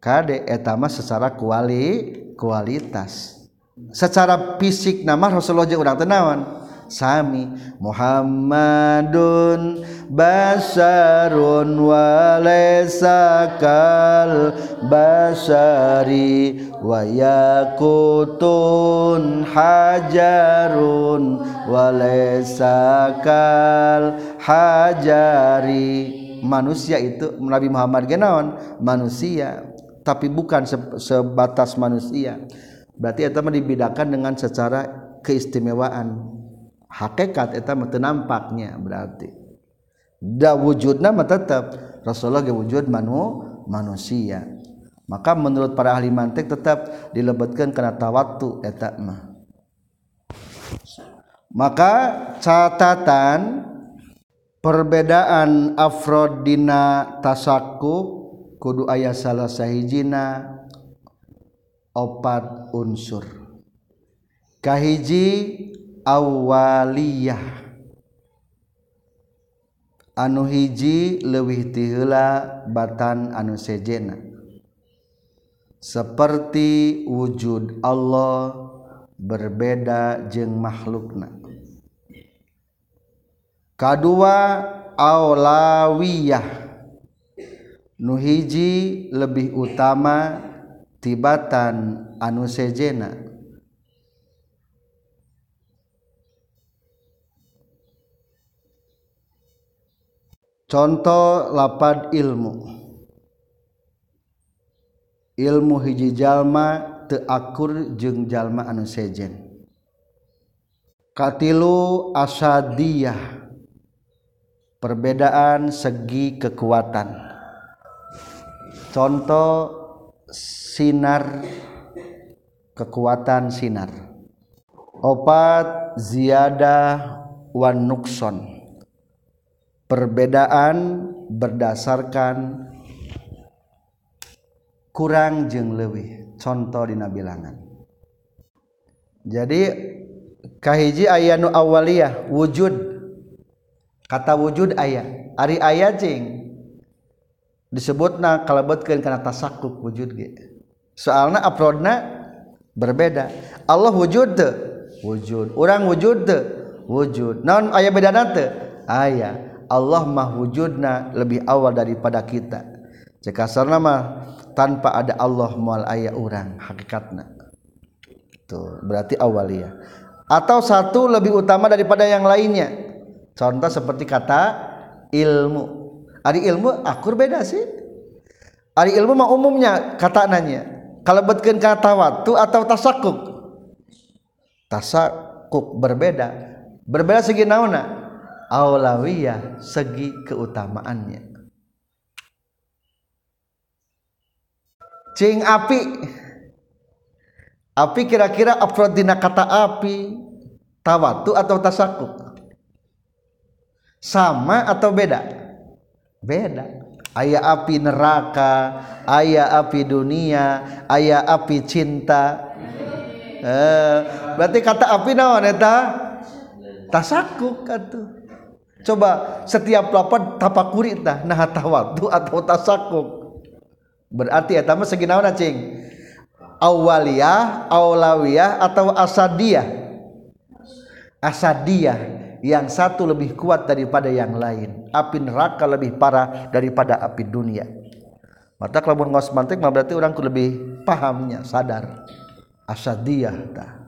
kade etama secara kuali kualitas. Secara fisik nama Rasulullah jeung urang tenawan sami Muhammadun basarun walaysa kal basari wa yakutun hajarun walaysa kal hajari. Manusia itu Nabi Muhammad genawan manusia. Tapi bukan sebatas manusia. Berarti itu dibedakan dengan secara keistimewaan hakikat eta mah nampaknya berarti. Da wujudna mah tetap Rasulullah ge wujud manu manusia. Maka menurut para ahli mantik tetap dilebetkan karena tawatu eta mah. Maka catatan perbedaan afrodina tasaku kudu ayah salah sahijina opat unsur. Kahiji awaliyah. Anu hiji lewih tihela batan anu sejena. Seperti wujud Allah berbeda jeng makhlukna. Kedua awlawiyah nuhiji lebih utama tibatan anu sejena. Contoh lapad ilmu. Ilmu hiji jalma teakur jeng jalma anu sejen. Katilu asadiyah. Perbedaan segi kekuatan. Contoh sinar. Kekuatan sinar. Opat ziyadah wan nukson perbedaan berdasarkan kurang jeng lebih contoh dina bilangan. Jadi kahiji ayanu awaliyah wujud. Kata wujud ayah ari ayah jeng disebut na kalebetkeun karena tasakuk wujud ge. Soalna aprodna berbeda. Allah wujud te wujud. Orang wujud te wujud. Non ayah beda nate ayah Allah mah wujudna lebih awal daripada kita. Cekasar nama tanpa ada Allah mual ayah orang hakikatna. Tuh berarti awaliyah atau satu lebih utama daripada yang lainnya. Contoh seperti kata ilmu. Ari ilmu akur beda sih. Ari ilmu mah umumnya kata nanya. Kalau betken kata waktu atau tasakuk tasakuk berbeda. Berbeda segi nauna aulawiyah segi keutamaannya. Cing api. Api kira-kira afrod dina kata api. Tawatu atau tasakuk? Sama atau beda? Beda. Ayah api neraka ayah api dunia ayah api cinta. Eh, berarti kata api naon eta? Tasakuk atuh coba setiap lapan tapakuri tah nah tawadu atau tasakuk. Berarti eta mah segi naon cing awaliyah aulawiyah atau asadiyah? Asadiyah yang satu lebih kuat daripada yang lain. Api neraka lebih parah daripada api dunia. Mata kalau ngos mantik mah berarti orang lebih pahamnya sadar. Asadiyah dah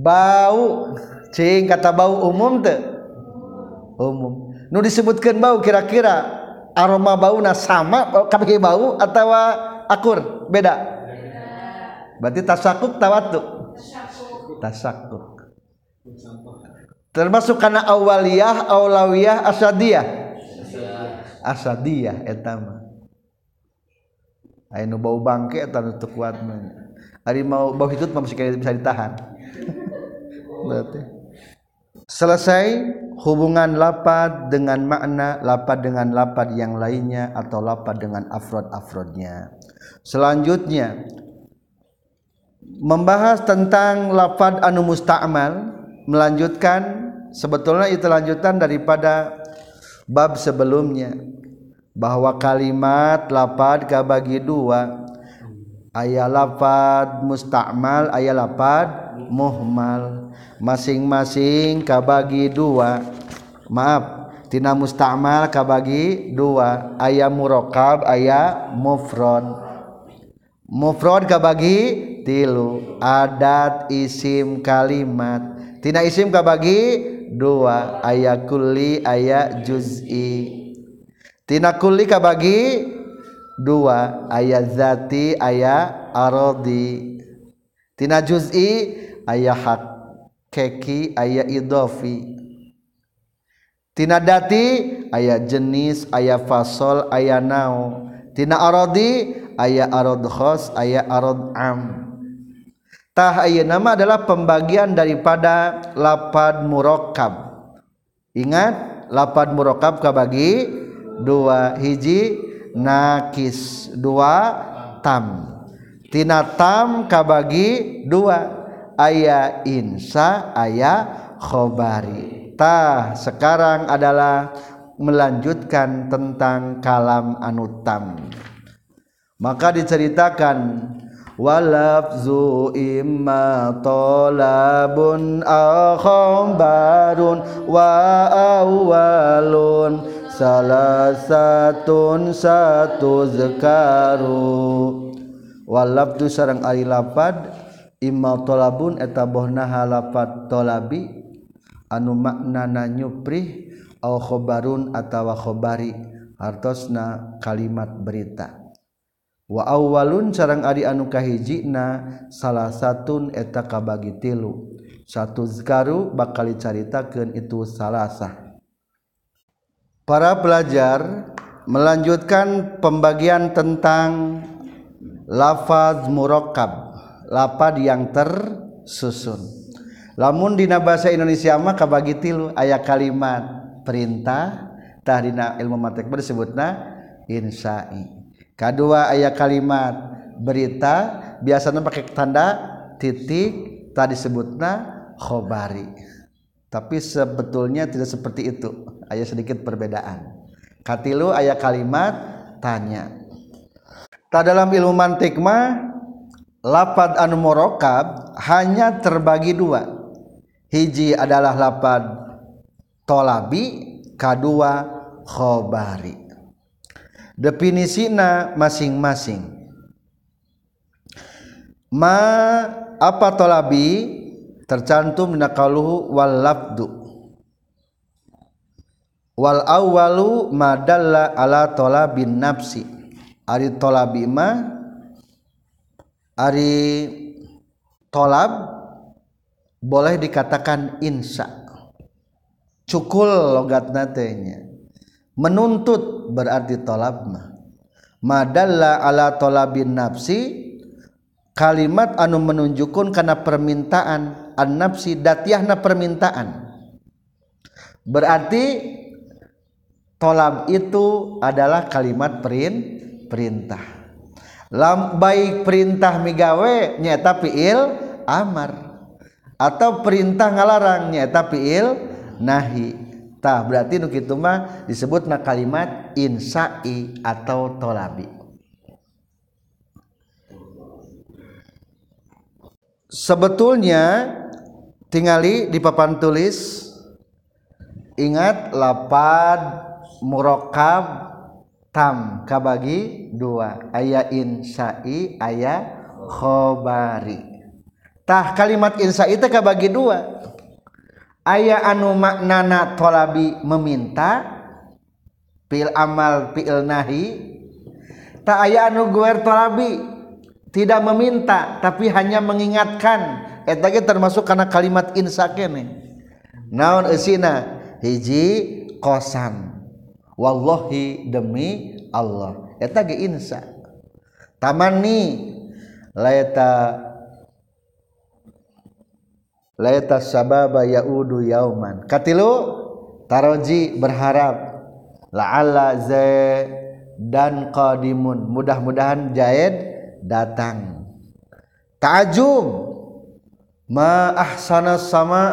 bau cing kata bau umum tuh umum. Nu disebutkan bau kira-kira aroma bau na sama kabeh bau atau akur? Beda? Berarti tasakuk tawatu? Tasakuk. Termasuk karena awaliyah awlawiyah asadiyah? Asadiyah. Etama Ayo bau bangke atau nutup kuat Hari mau bau hitut masih bisa ditahan. Berarti. Selesai hubungan lapad dengan makna lapad dengan lapad yang lainnya atau lapad dengan afrod-afrodnya. Selanjutnya membahas tentang lapad anu musta'mal melanjutkan sebetulnya itu lanjutan daripada bab sebelumnya bahwa kalimat lapad kabagi dua. Ayat lapad musta'mal ayat lapad muhmal masing-masing kabagi dua. Maaf tina mustamal kabagi dua. Ayam murokab ayam mufrad mufrad kabagi tilu. Adat isim kalimat. Tina isim kabagi dua. Ayat kulli ayat juz'i. Tina kulli kabagi dua. Ayat zati ayat arodi tina juz'i ayat hak. Keki aya idhofitinadati aya jenis aya fasol aya naotina arodi aya arodkhos aya arodamtah nama adalah pembagian daripada lapad murokab. Ingat lapad murokab ka bagi dua hiji nakis dua tam. Ka bagi dua aya Insya ayah khobaritah sekarang adalah melanjutkan tentang kalam anutam maka diceritakan walafzu imma talabun akhbarun wa awalun salah satun satu zekaru. Walafdu sarang ari lapad imma tolabun eta bohna lafat tolabi anu maknana nyuprih au khobarun atawa khobari hartosna kalimat berita. Wa awwalun sarang ari anu kahijina salah satun eta kabagi tilu. Satu zkaru bakal dicaritakeun itu salasah para pelajar melanjutkan pembagian tentang lafaz murakkab. lapad yang tersusun. Lamun dina bahasa Indonesia mah kabagi tilu aya kalimat perintah tah dina ilmu matek disebutna insai. Kedua aya kalimat berita biasanya pakai tanda titik tadi sebutna khobari. Tapi sebetulnya tidak seperti itu. Ada sedikit perbedaan. Katilu ayat kalimat tanya. Tak dalam ilmu mantik mah lapad anu murokab hanya terbagi dua. Hiji adalah lapad tolabi kedua khobari. Definisina masing-masing. Ma apa tolabi? Tercantum dina qaluhu wal labdu wal awwalu madalla ala talabin nafsi. Ari talabi ma Ari tolab boleh dikatakan insa. Cukul logat natenya menuntut berarti tolab mah. Madalla ala tolabin nafsi kalimat anu menunjukkan karena permintaan an nafsi datiahna permintaan. Berarti tolab itu adalah kalimat perin perintah lam baik perintah migawe nyata fiil amar. Atau perintah ngalarang nyata fiil nahi. Tah berarti nu kitu mah disebutna kalimat insai atau tolabi. Sebetulnya tinggali di papan tulis ingat lapad murokab tam kabagi dua. Aya insai aya khobari. Tah kalimat insai itu kabagi dua. Aya anu maknana tolabi meminta pil amal pil nahi. Tak aya anu guer tolabi tidak meminta tapi hanya mengingatkan. Eta termasuk karena kalimat insa kene. Naon eusina? Hiji kosan. Walli demi Allah. Insya taman yaumanji berharap la dan qdimun mudah-mudahan Jahid datang. Tajum maah sana sama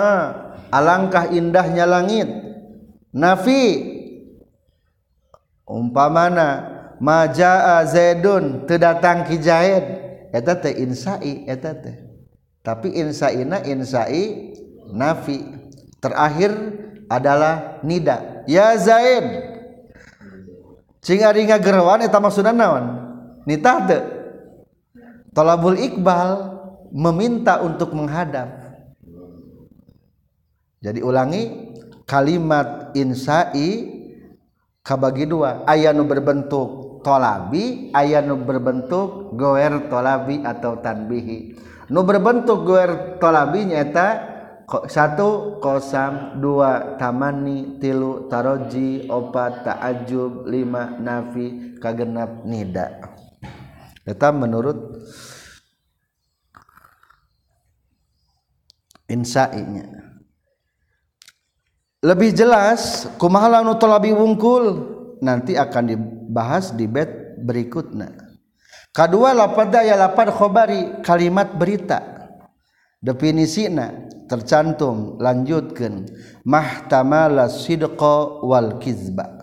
alangkah indahnya langit. Nafi umpamana majaa zaidun terdatang ki zaid eta teh insai eta teh. Tapi insaina insai nafi. Terakhir adalah nida. Ya zaid. Cing ari ngagerwan eta maksudna naon? Nitah teh. Talabul iqbal meminta untuk menghadap. Jadi ulangi kalimat insai kabagi dua ayat nu berbentuk tolabi ayat nu berbentuk goer tolabi atau tanbihi. Nu berbentuk goer tolabi nyata satu kosam dua tamani tilu taroji opat taajub lima nafi kagenap nida. Eta menurut insainya lebih jelas kumaha lamun talabi wungkul nanti akan dibahas di bed berikutnya. Kedua lapad ya lapad khobari kalimat berita. Definisina tercantum lanjutkan mahtamala sidqa wal kizba.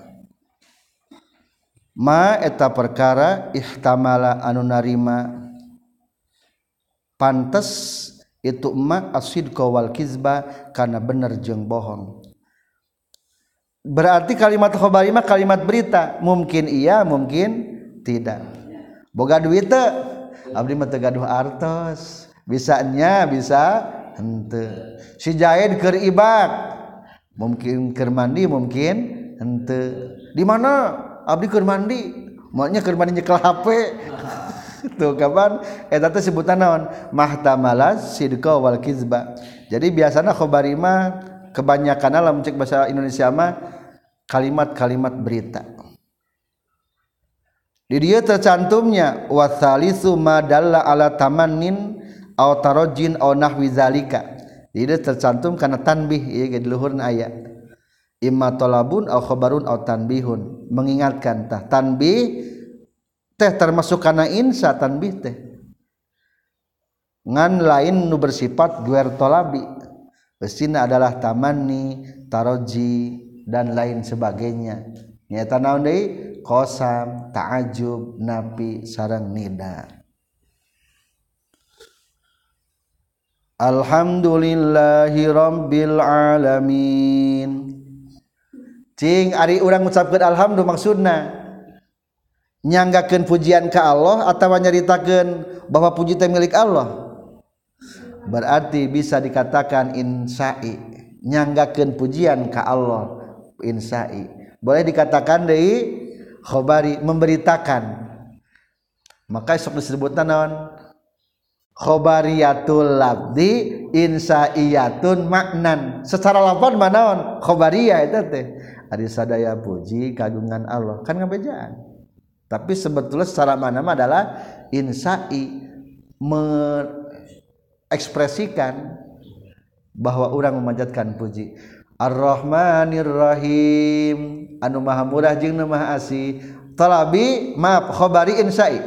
Ma eta perkara ihtamala anu narima. Pantes itu ma asidqa wal kizba karena bener jeung bohong. Berarti kalimat khabari mah kalimat berita. Mungkin iya mungkin tidak. Boga duit abdi mah gaduh artos. Bisanya bisa hente si Jaid keur ibad mungkin keur mandi mungkin hente di mana? Abdi keur mandi. Maunya keur mandi nyekel HP tuh kapan? Eta teh sebutan naon? Mahtamalas sidqa wal kizba. Jadi biasanya khabari mah kebanyakan dalam cek bahasa Indonesia mah kalimat-kalimat berita. Di dia tercantumnya wasalisu madalla ala tamannin aw tarajin aw nahwi zalika. Tidak tercantum karena tanbih luhur aya Imaunbarun tanbihun. Mengingatkantah tanbi teh termasuk karena Insya tanbih teh. Ngan lain nu bersifat guer tolabi. Besina adalah tamani taroji dan lain sebagainya. Nyata naon deui? Qasam ta'ajub napi sarang nida. Alhamdulillahi Rabbil alamin. Cing ari urang ngucapkeun alhamdu maksudna? Nyanggakeun pujian ke Allah atawa nyaritakeun bahwa puji teh milik Allah? Berarti bisa dikatakan insai nyanggakeun pujian ke Allah. Insai. Boleh dikatakan dari khobari memberitakan. Maka sok disebut naon? Khobariyatul labdi insaiyatun maknan. Secara lafaz manaon khobariyah itu teh. Ari sadaya puji kagungan Allah. Kan ngabejaan. Tapi sebetulnya secara mana adalah insai. Mengekspresikan bahwa orang memanjatkan puji Ar-Rahmanirrahim. Anu maha murah jeung nu maha asih. Talabi maaf khabari insai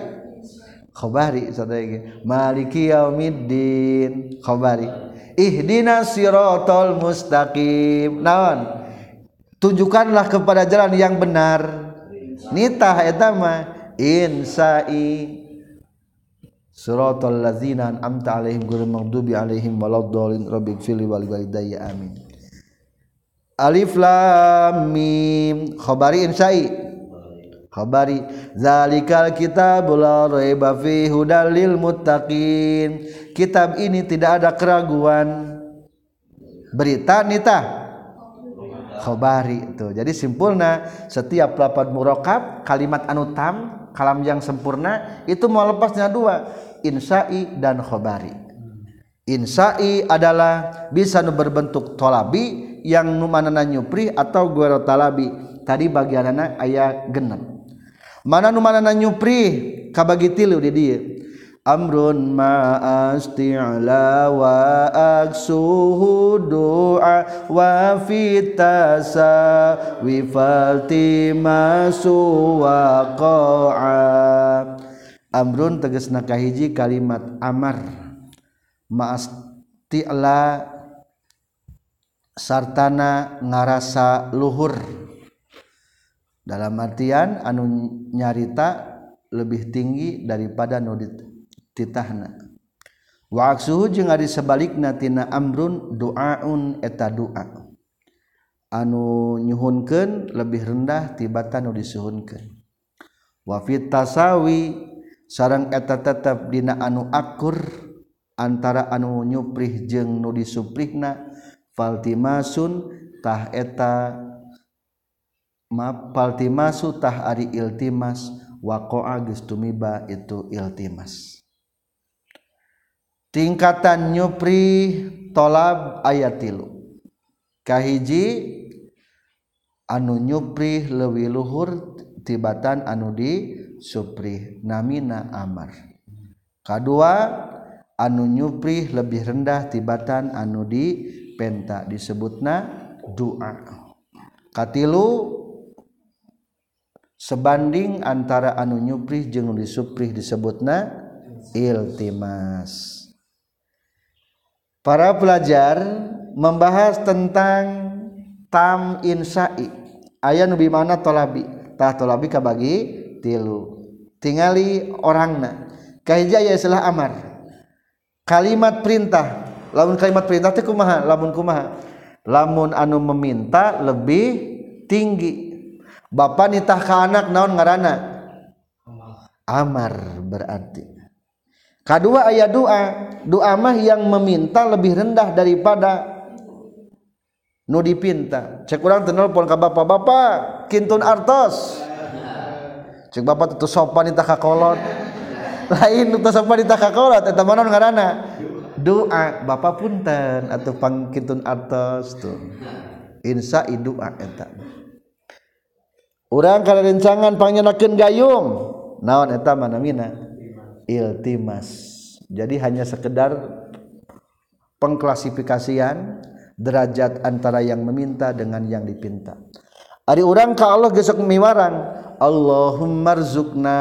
khabari sadaya maliki yaumiddin. Khabari. Ihdina siratal mustaqim. Naon? Tunjukkanlah kepada jalan yang benar. Nitah eta mah. Insai siratal ladzina an'amta alaihim ghairil maghdubi alaihim waladdallin. Fili wal walidayya amin alif lam mim. Khabari insai khabari. Zalikal kitabul raiba fi hudalil muttaqin. Kitab ini tidak ada keraguan. Berita nita? Khabari itu jadi simpulna setiap lapan murakab kalimat anu tam kalam yang sempurna itu mau lepasnya dua. Insai dan khabari. Insai adalah bisa berbentuk tolabi yang numanana nyupri atau guero talabi tadi bagian anak ayah genep. Mana numanana nyupri? Kabagi tilu di dia. Amrun ma asti'la wa aksuhu du'a wa fitasa wifalti masu wa qa'a. Amrun tegesna kahiji kalimat amar. Ma asti'la sartana ngarasa luhur. Dalam artian anu nyarita lebih tinggi daripada nu titahna wa aksuhu jeung ari sebalikna tina amrun duaun eta doa anu nyuhunkeun lebih rendah tibatan nu disuhunkeun. Wa fit tasawi sareng eta tetep dina anu akur antara anu nyuprih jeung nu disuprihna Faltimasun taheta maaf Faltimasu tah ari iltimas waqa'a geus tumiba itu iltimas. Tingkatan nyupri tolab ayat tilu. Kahiji anu nyupri lewi luhur tibatan anu di supri namina amar. Kedua anu nyupri lebih rendah tibatan anu di penta disebutna doa katilu sebanding antara anu nyupri jeung disuprih disebutna iltimas. Para pelajar membahas tentang tam insai. Aya nu mana tolabi? Tah tolabi kabagi tilu. Tingali orangna. Kahiji aya istilah amar. Kalimat perintah lamun kalimat perintah teh kumaha? Lamun kumaha? Lamun anu meminta lebih tinggi. Bapak nitah ke anak naon ngarana? Amar. Berarti. Kedua ayat doa doa mah yang meminta lebih rendah daripada nu dipinta. Cek urang teu nelpon ka bapak-bapak kintun artos. Cek bapak tuh sopan nitah ka kolot. Lain tuh sopan nitah ka kolot eta mana ngaranna doa bapak punten atau pangkintun artos tuh insya doa eta. Orang kalau rencangan panggilken gayung. Naon mana iltimas. Jadi hanya sekedar pengklasifikasian derajat antara yang meminta dengan yang dipinta. Ari urang ka Allah gesok miwaran Allahummazukna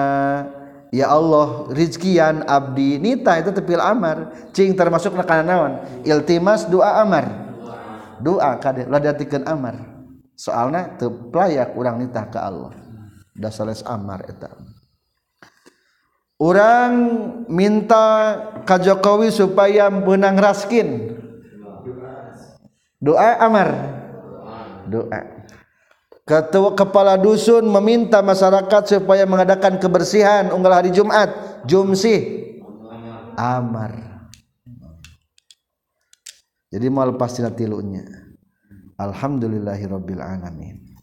ya Allah rizkian Abdi nita itu tepil Amar. Cing termasuk naon? Iltimas doa Amar. Doa kadatikan Amar. Soalnya teplayak kurang nitah ke Allah. Dasar Amar orang minta Ka Jokowi supaya benang raskin. Doa Amar. Doa Ketua kepala dusun meminta masyarakat supaya mengadakan kebersihan unggal hari Jumat. Jumsih amar. Jadi mau lepas tilunya. Alhamdulillahirabbil alamin.